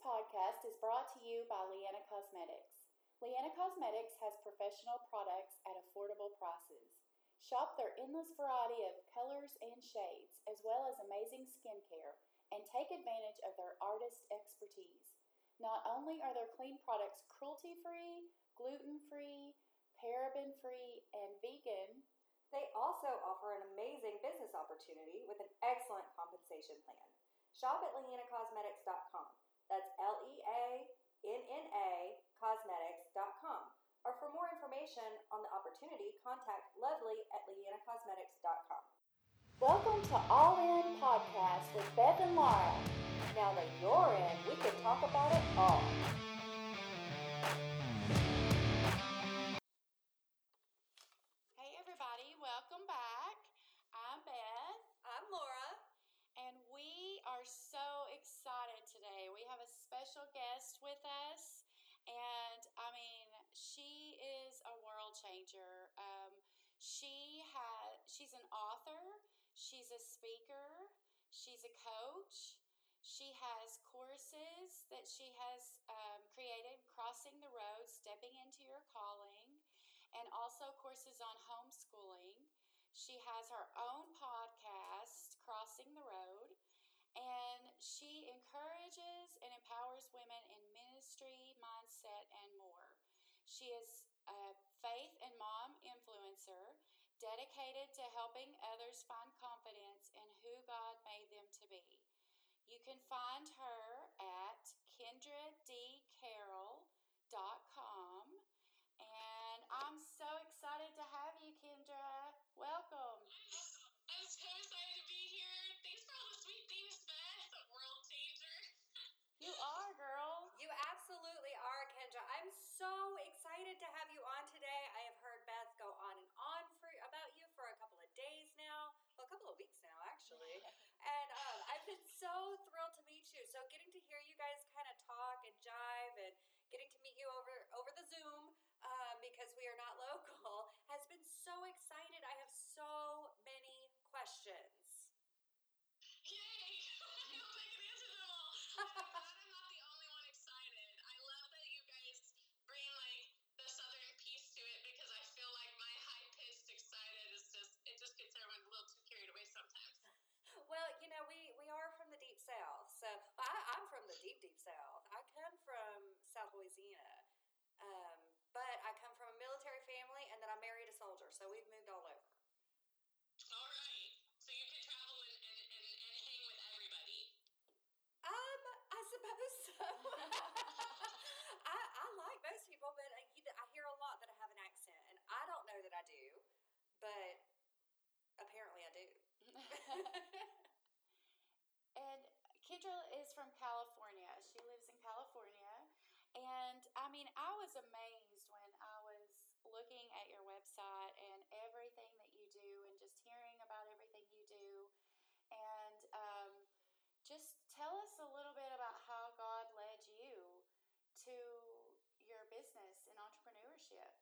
podcast is brought to you by Leanna Cosmetics. Leanna Cosmetics has professional products at affordable prices. Shop their endless variety of colors and shades, as well as amazing skincare, and take advantage of their artist expertise. Not only are their clean products cruelty free, gluten free, paraben free, and vegan, They also offer an amazing business opportunity with an excellent compensation plan. Shop at leannacosmetics.com. That's L E A N N A cosmetics.com. Or for more information on the opportunity, contact Lovely at leannacosmetics.com. welcome to All In Podcast with Beth and Laura. Now that you're in, we can talk about it all. Special guest with us, and I mean, she is a world changer. Um, she has, she's an author, she's a speaker, she's a coach. She has courses that she has um, created, Crossing the Road, Stepping into Your Calling, and also courses on homeschooling. She has her own podcast, Crossing the Road, and she encourages and empowers women in ministry, mindset, and more. She is a faith and mom influencer dedicated to helping others find confidence in who God made them to be. You can find her at kendradcarroll.com. And I'm so excited to have you, Kendra. Welcome. I'm so excited to be here. Thanks for all the sweet things, Beth. World changer. You are, girl. You absolutely are, Kendra. I'm so excited to have you on today. I have heard Beth go on and on for about you for a couple of days now. Well, a couple of weeks now, actually. And um, I've been so thrilled to meet you. So getting to hear you guys kind of talk and jive and getting to meet you over over the Zoom um, because we are not local has been so excited. I have so many questions. Yay! I hope I can answer them all. I'm glad I'm not the only one excited. I love that you guys bring like the southern piece to it because I feel like my high pitched excited is just it just gets everyone a little too carried away sometimes. Well, you know, we, we are from the deep south. So I, I'm from the deep, deep south. I come from South Louisiana. Um, but I come from a military family and then I married a soldier. So we've moved all over. All right. So you can travel and, and, and, and hang with everybody. Um, I suppose so. I, I like most people, but I, you know, I hear a lot that I have an accent. And I don't know that I do, but apparently I do. and Kendra is from California. She lives in California. And I mean, I was amazed when I was looking at your website and everything that you do and just hearing about everything you do. And um, just tell us a little bit about how God led you to your business and entrepreneurship.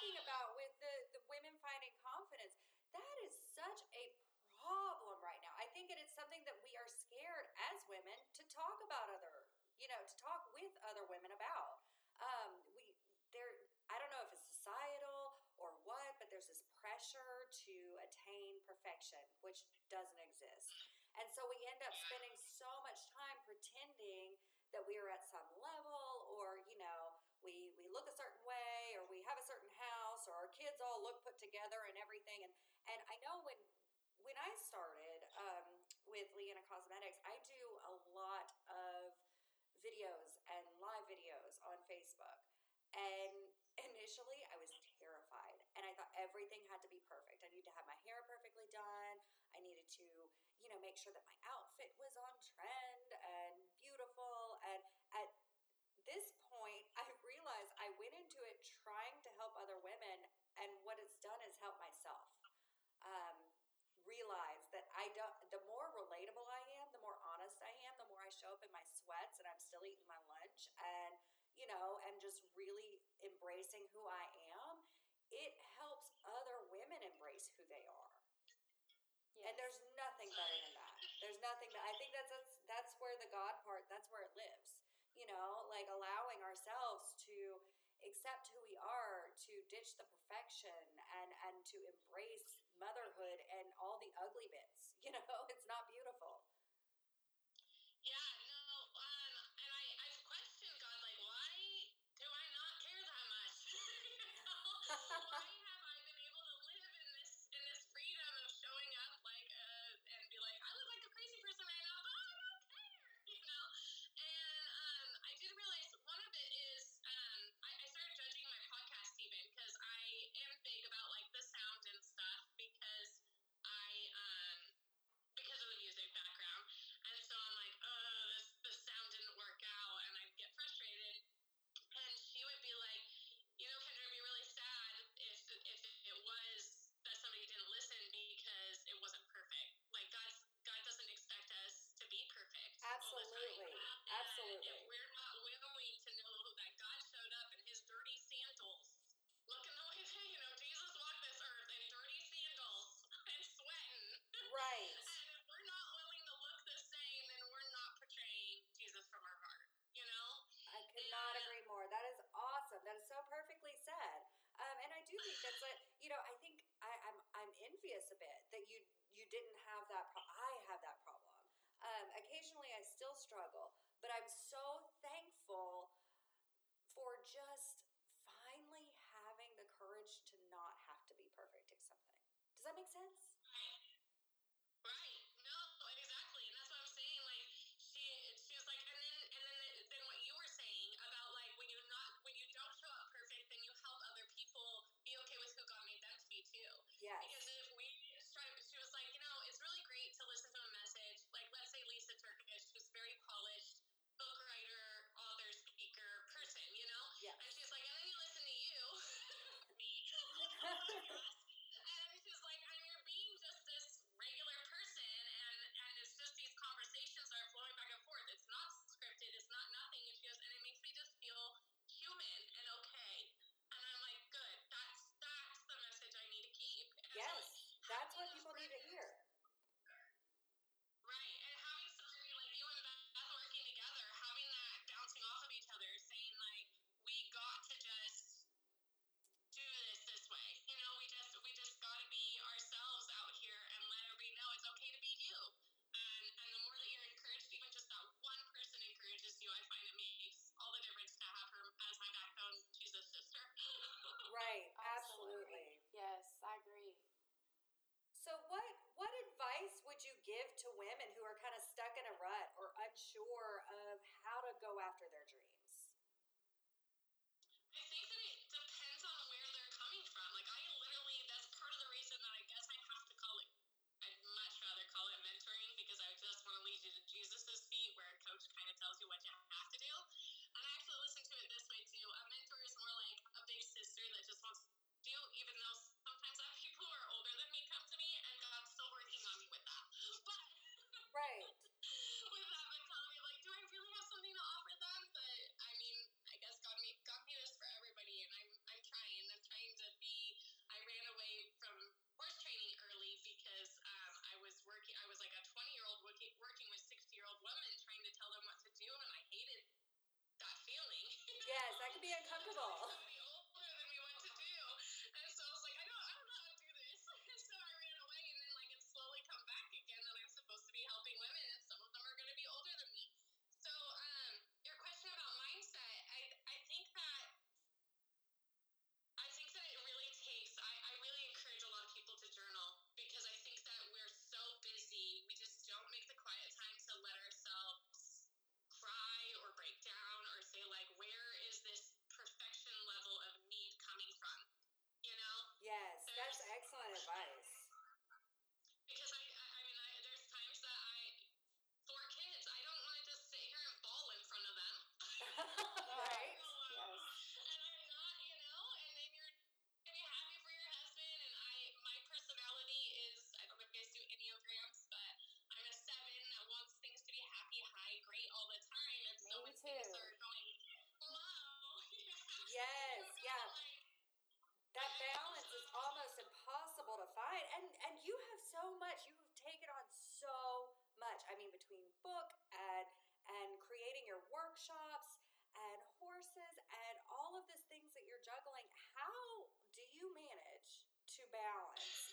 talking about with the, the women finding confidence, that is such a problem right now. I think it is something that we are scared as women to talk about other, you know, to talk with other women about. Um, we there, I don't know if it's societal or what, but there's this pressure to attain perfection, which doesn't exist, and so we end up spending so much time pretending that we are at some level look put together and everything. And and I know when when I started um, with Leanna Cosmetics, I do a lot of videos and live videos on Facebook. And initially, I was terrified, and I thought everything had to be perfect. I needed to have my hair perfectly done. I needed to, you know, make sure that my outfit was on trend done is help myself um, realize that I don't, the more relatable I am, the more honest I am, the more I show up in my sweats and I'm still eating my lunch and, you know, and just really embracing who I am, it helps other women embrace who they are. Yes. And there's nothing better than that. There's nothing that I think that's, that's that's where the God part, that's where it lives. You know, like allowing ourselves to accept who we are, to ditch the perfection and and to embrace motherhood and all the ugly bits. You know, it's not beautiful.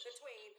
between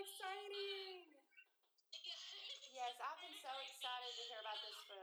exciting! Yes, I've been so excited to hear about this for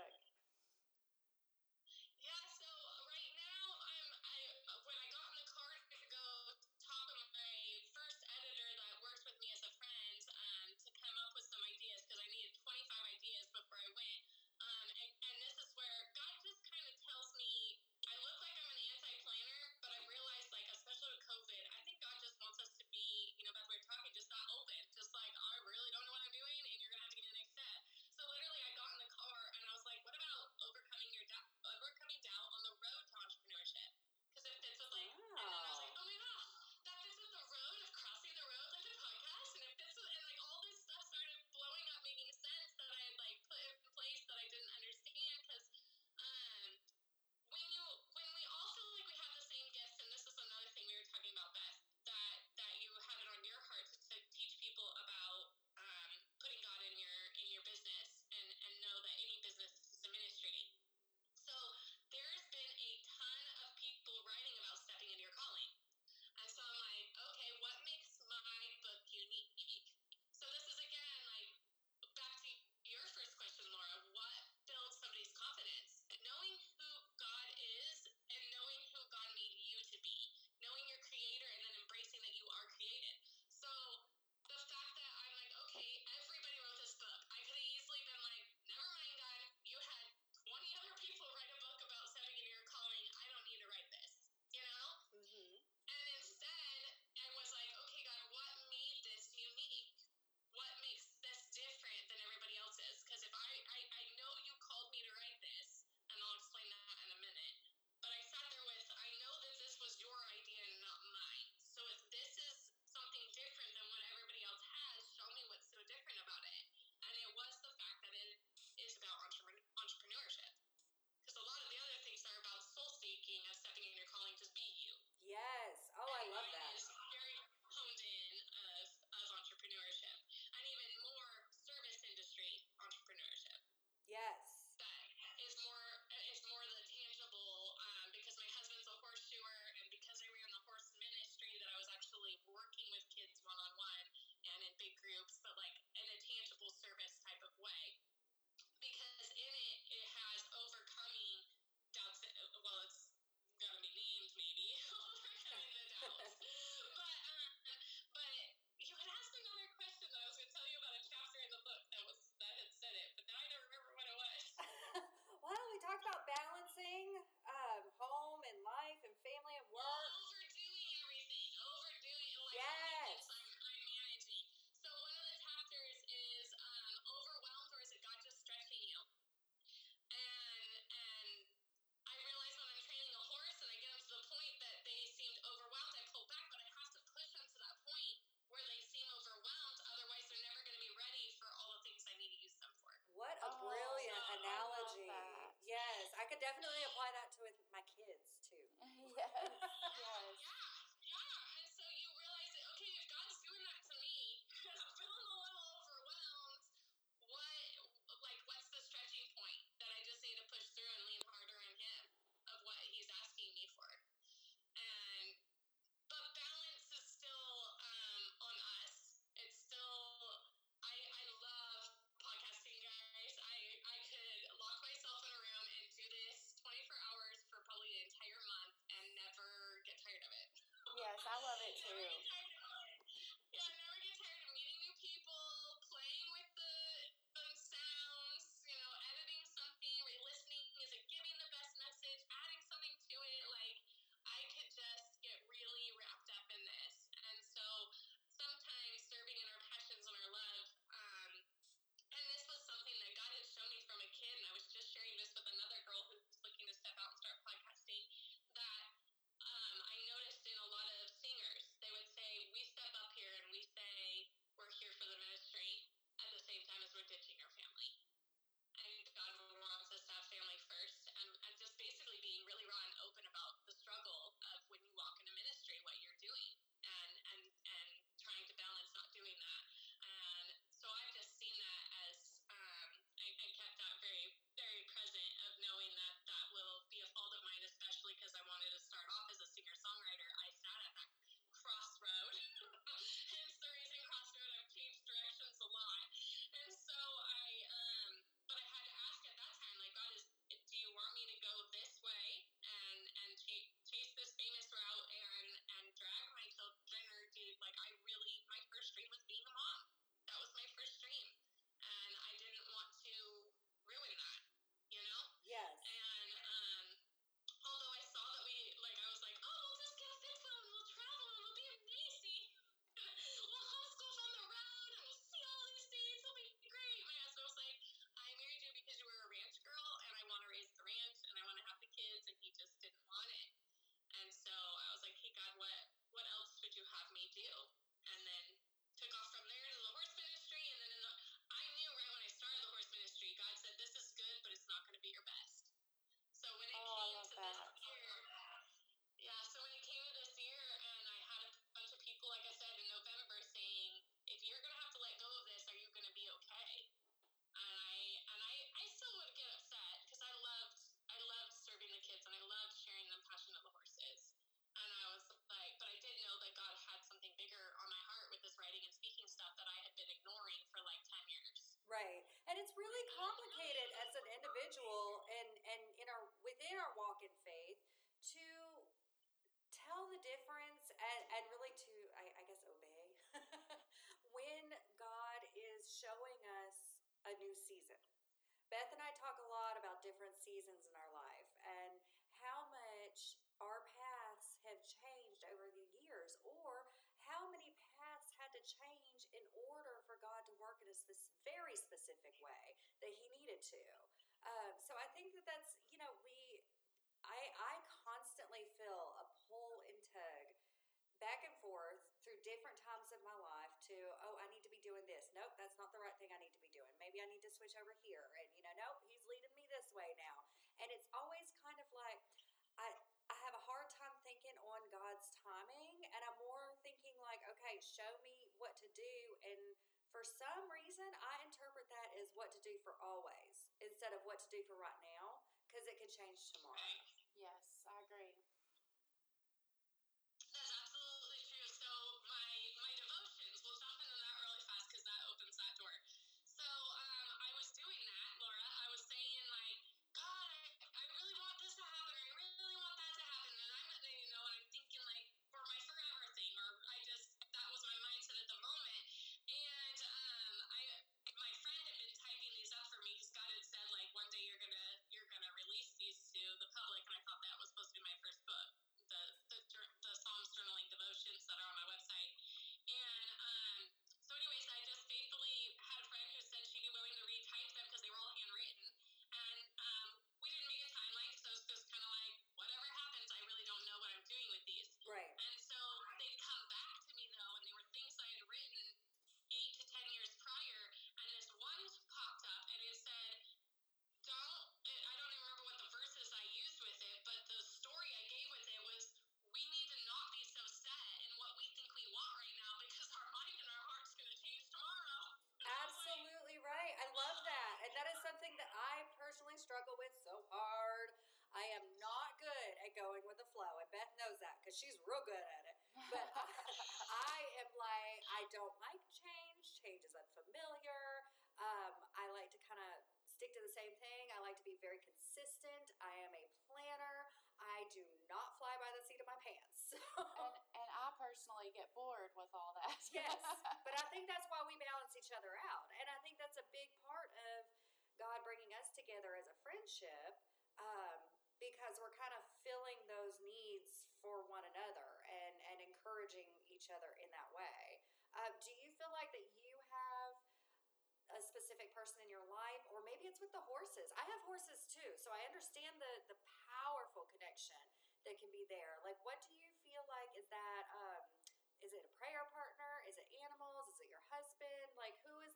technology. Yes, I could definitely apply that it's really complicated as an individual and, and in our within our walk in faith to tell the difference and, and really to I, I guess obey when God is showing us a new season. Beth and I talk a lot about different seasons in our life and how much our paths have changed over the years, or how many paths had to change in order for God to work in a very specific way that He needed to. Um, so I think that that's you know we I I constantly feel a pull and tug back and forth through different times of my life to oh i need to be doing this. Nope that's not the right thing i need to be doing. Maybe i need to switch over here. And you know nope he's leading me this way now. And it's always kind of like i i have a hard time thinking on god's timing and i'm more thinking like okay show me what to do and for some reason i interpret that as what to do for always instead of what to do for right now because it could change tomorrow. Yes i agree going with the flow, and Beth knows that because she's real good at it. But I am like, I don't like change. Change is unfamiliar. Um, I like to kind of stick to the same thing. I like to be very consistent. I am a planner. I do not fly by the seat of my pants. and, and I personally get bored with all that. yes, but I think that's why we balance each other out, and I think that's a big part of God bringing us together as a friendship, um, because we're kind of filling those needs for one another and and encouraging each other in that way. Uh, do you feel like that you have a specific person in your life, or maybe it's with the horses? I have horses too, so I understand the the powerful connection that can be there. Like, what do you feel like is that? Um, is it a prayer partner? Is it animals? Is it your husband? Like, who is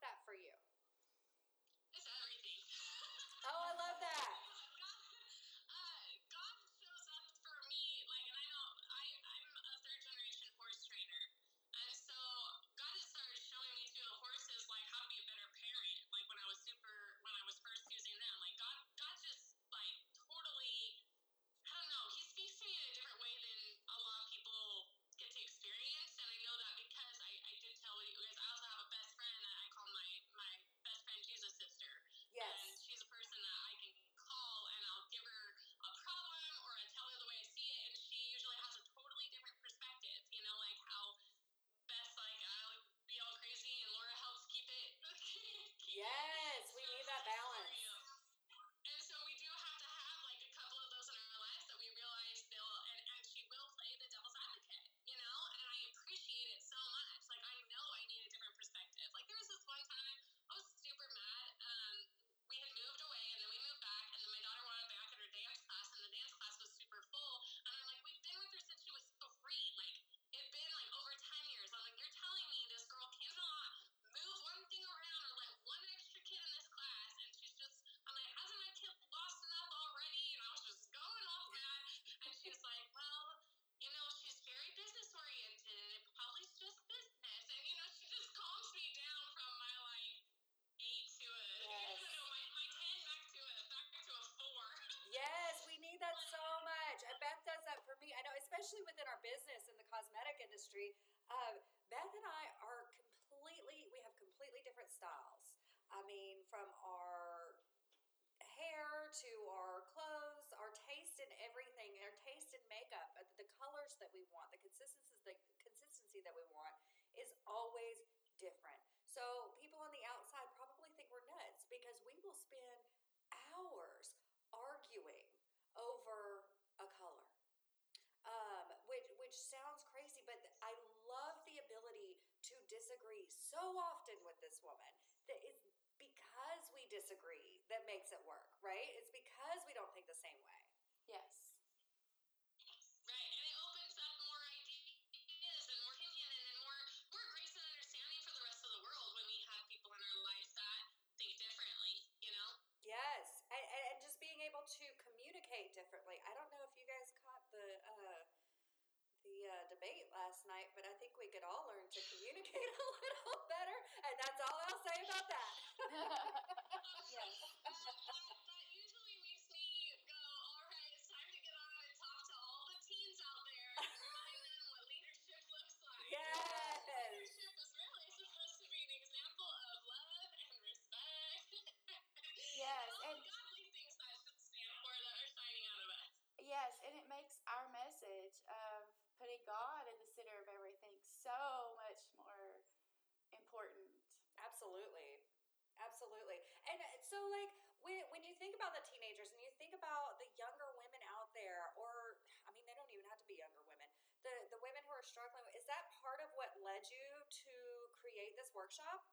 especially within our business in the cosmetic industry, so often with this woman that it's because we disagree that makes it work, right? It's because we don't think the same way. Yes. Uh, debate last night, but I think we could all learn to communicate a little better, and that's all I'll say about that. workshop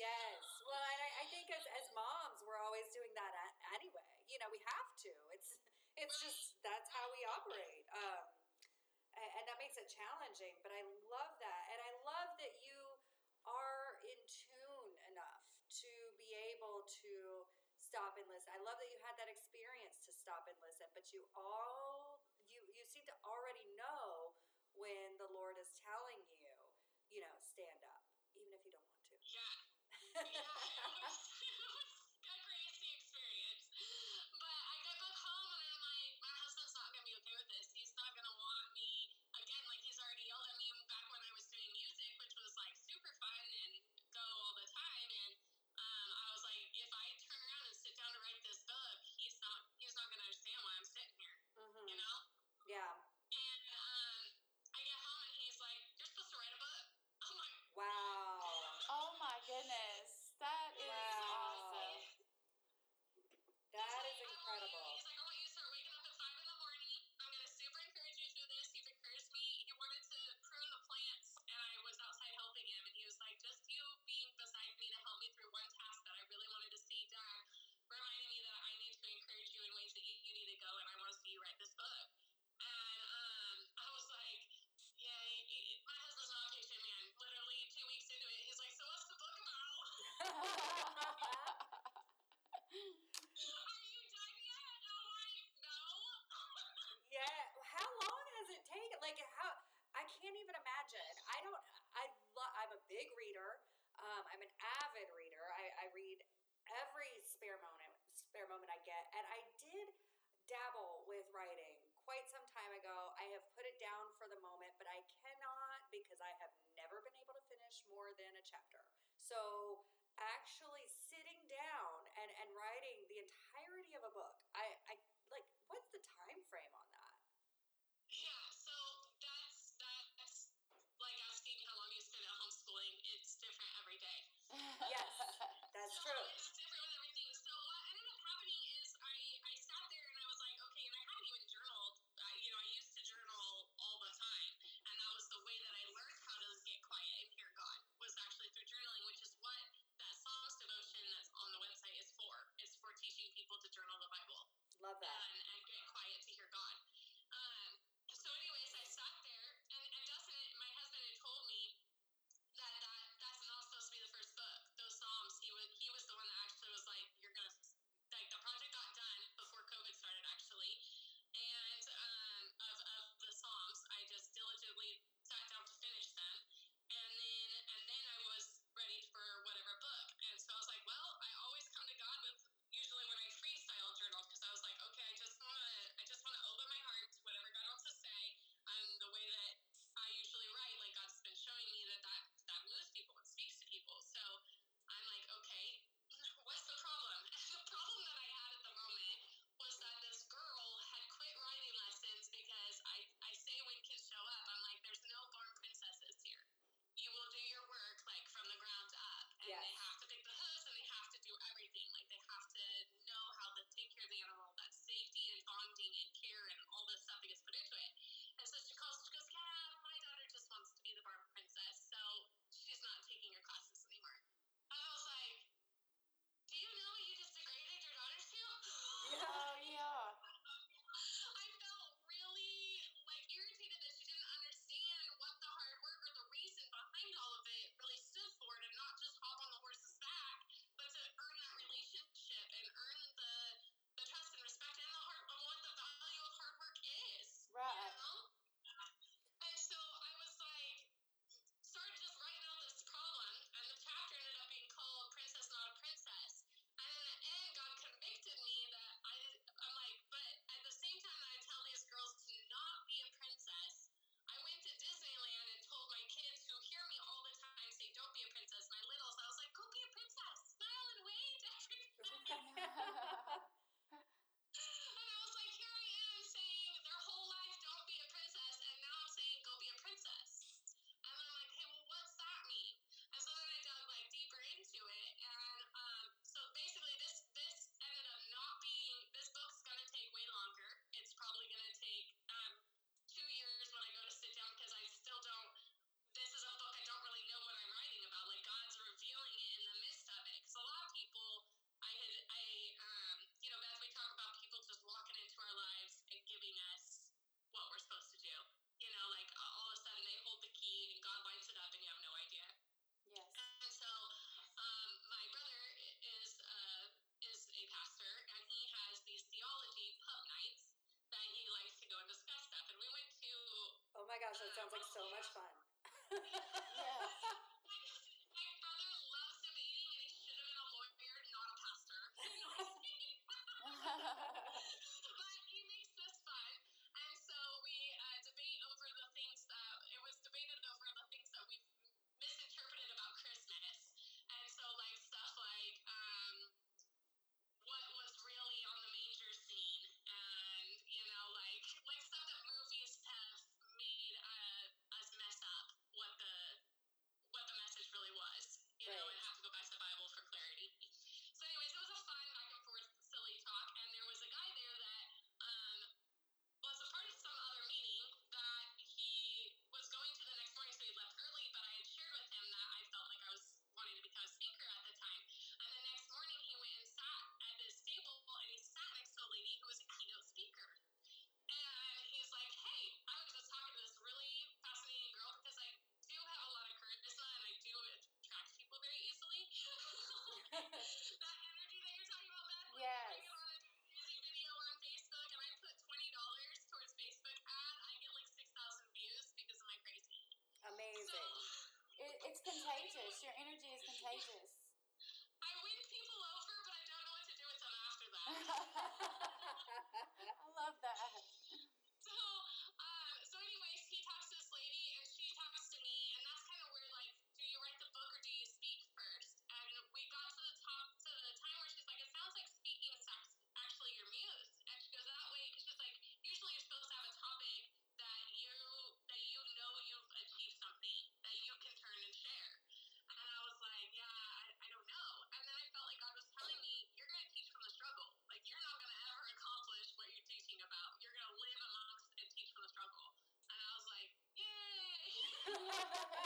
Yes. Well, I, I think as, as moms, we're always doing that anyway. You know, we have to. It's it's just that's how we operate, um, and that makes it challenging. But I love that, and I love that you are in tune enough to be able to stop and listen. I love that you had that experience to stop and listen, but you also sounds like so much fun. love it.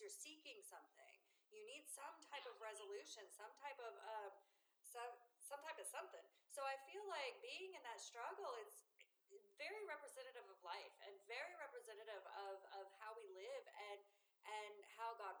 because you're seeking something. You need some type of resolution, some type of um, some some type of something. So I feel like being in that struggle, it's very representative of life and very representative of of how we live and and how God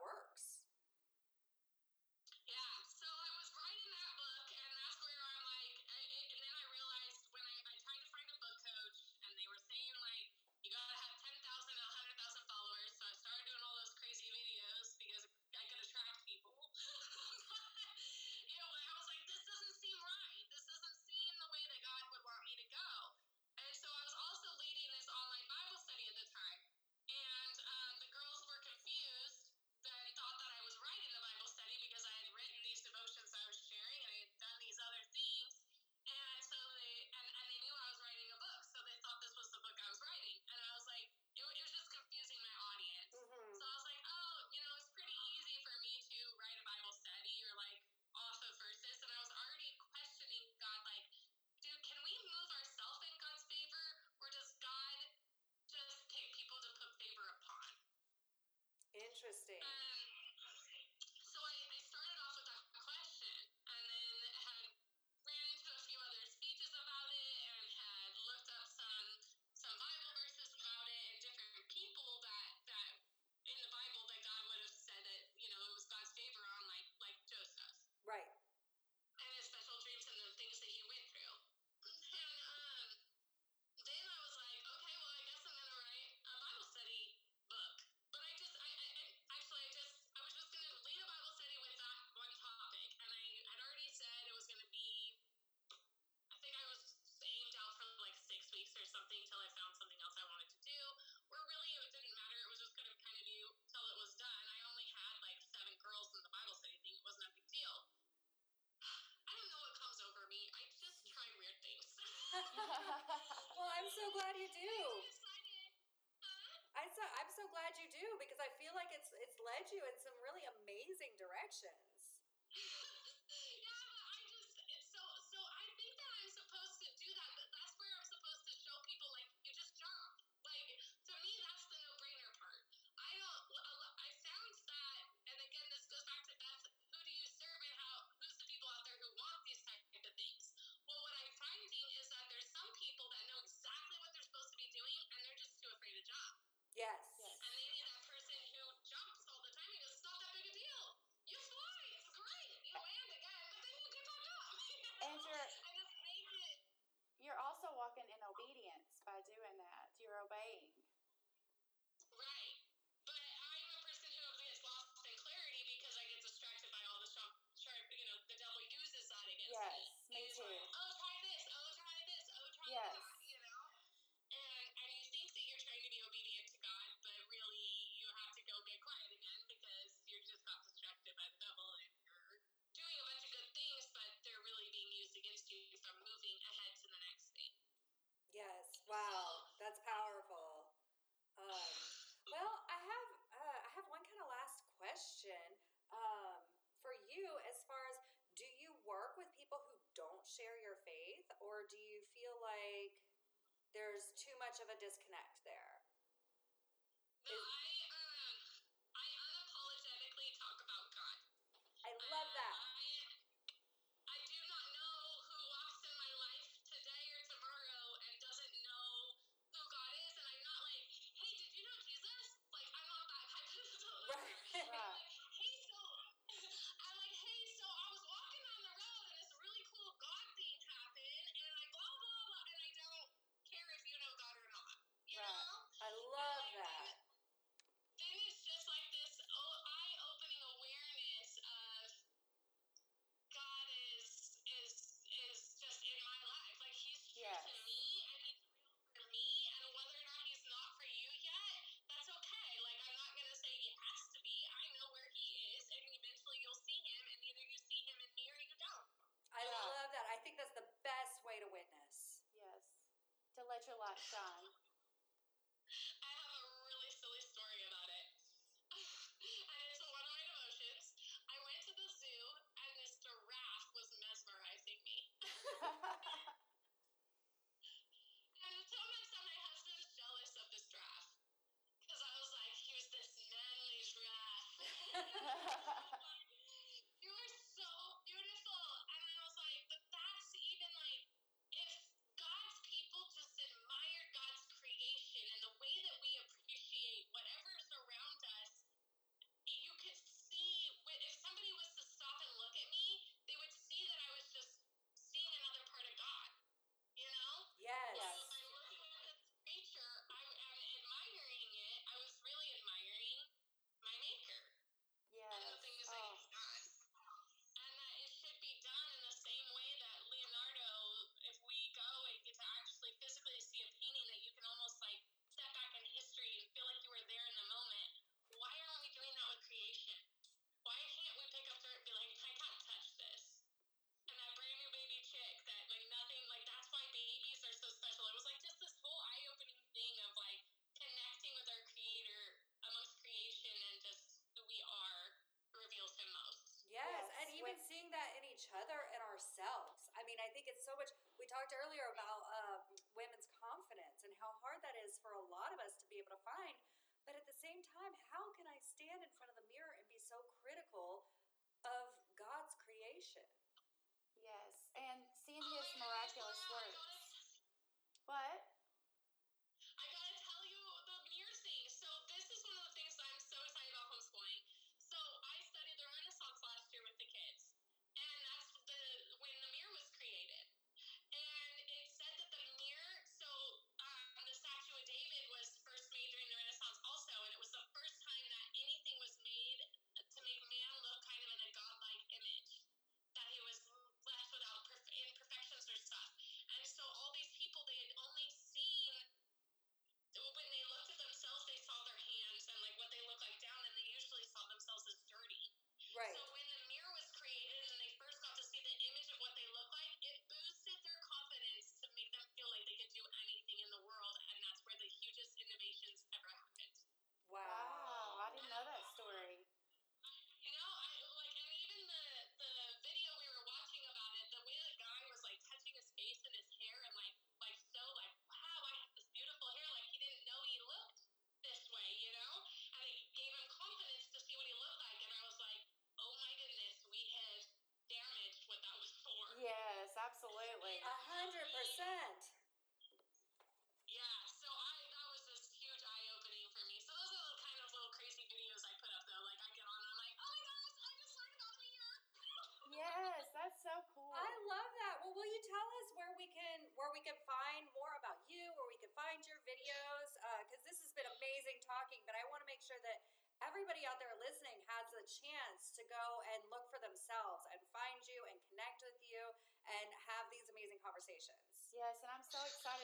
Interesting. Um, protection. much of a disconnect. Your last shot. mean, I think it's so much. We talked earlier about Absolutely. A hundred percent. so excited.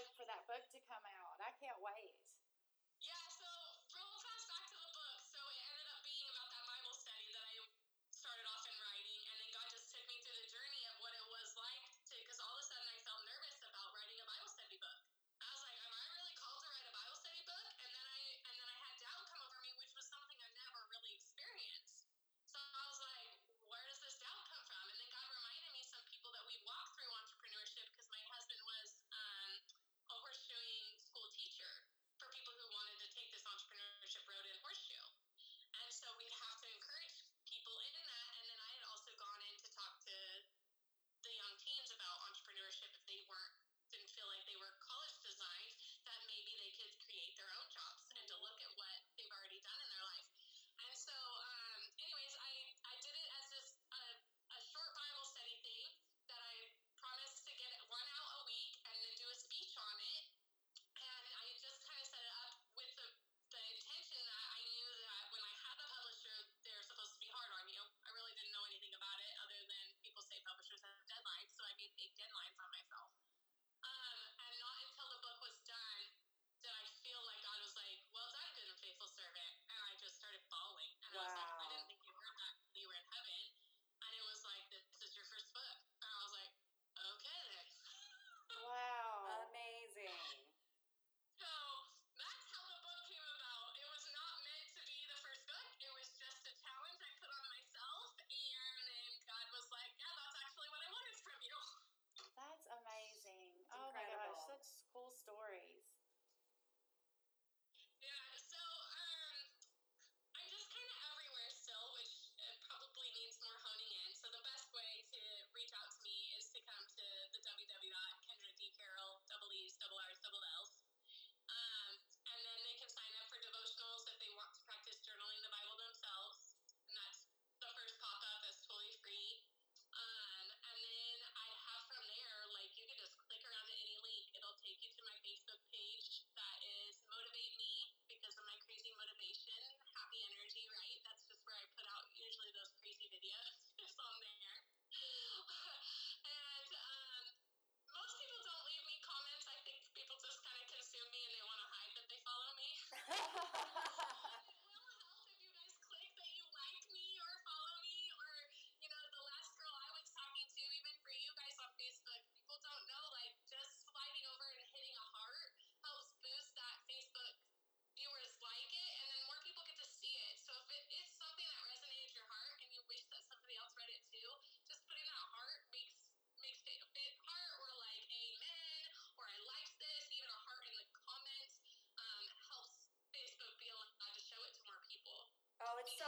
so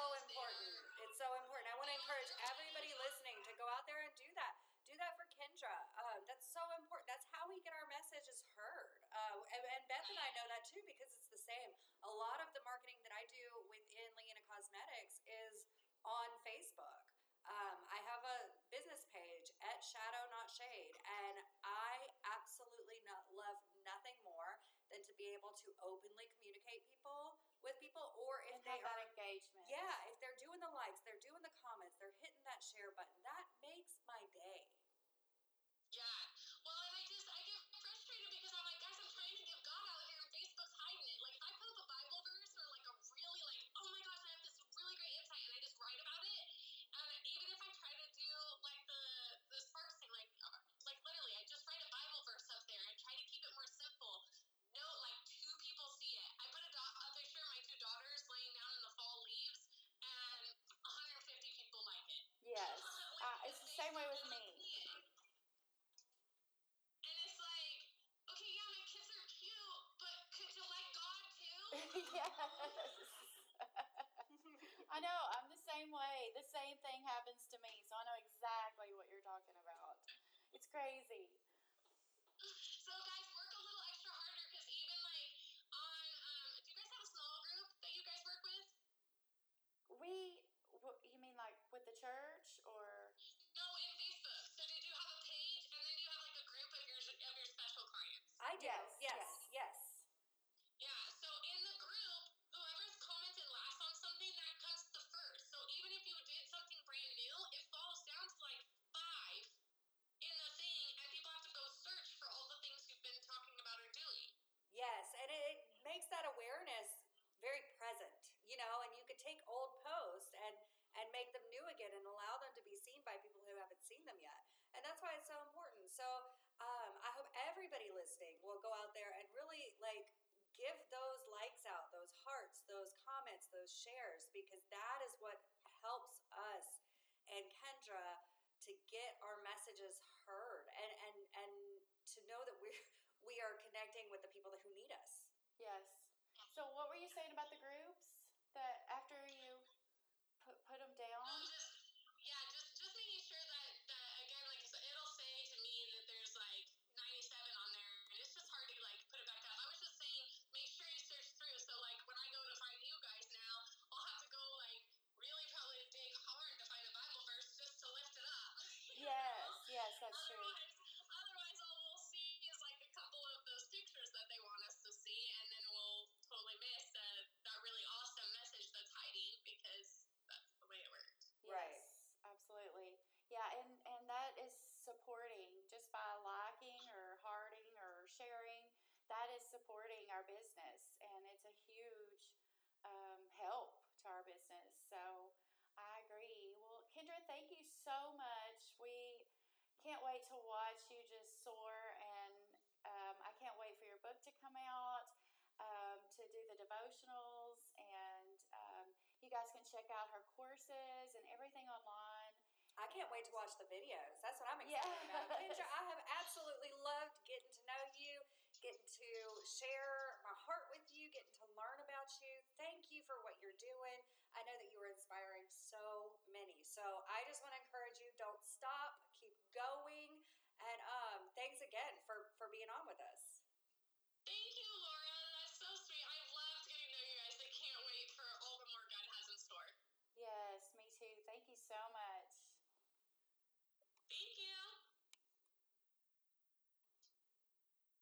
Same way with me. And it's like, okay, yeah, my kids are cute, but could you like God too? yes. I know, I'm the same way. The same thing happens to me, so I know exactly what you're talking about. It's crazy. connecting with the people that, who need us. Yes. So, what were you saying about the group? our business, and it's a huge um, help to our business. So I agree. Well, Kendra, thank you so much. We can't wait to watch you just soar, and um, I can't wait for your book to come out. Um, to do the devotionals, and um, you guys can check out her courses and everything online. I can't wait to watch the videos. That's what I'm excited yes. about. Kendra, I have absolutely loved getting to know you getting to share my heart with you, getting to learn about you. Thank you for what you're doing. I know that you are inspiring so many. So I just want to encourage you don't stop, keep going. And um, thanks again for, for being on with us.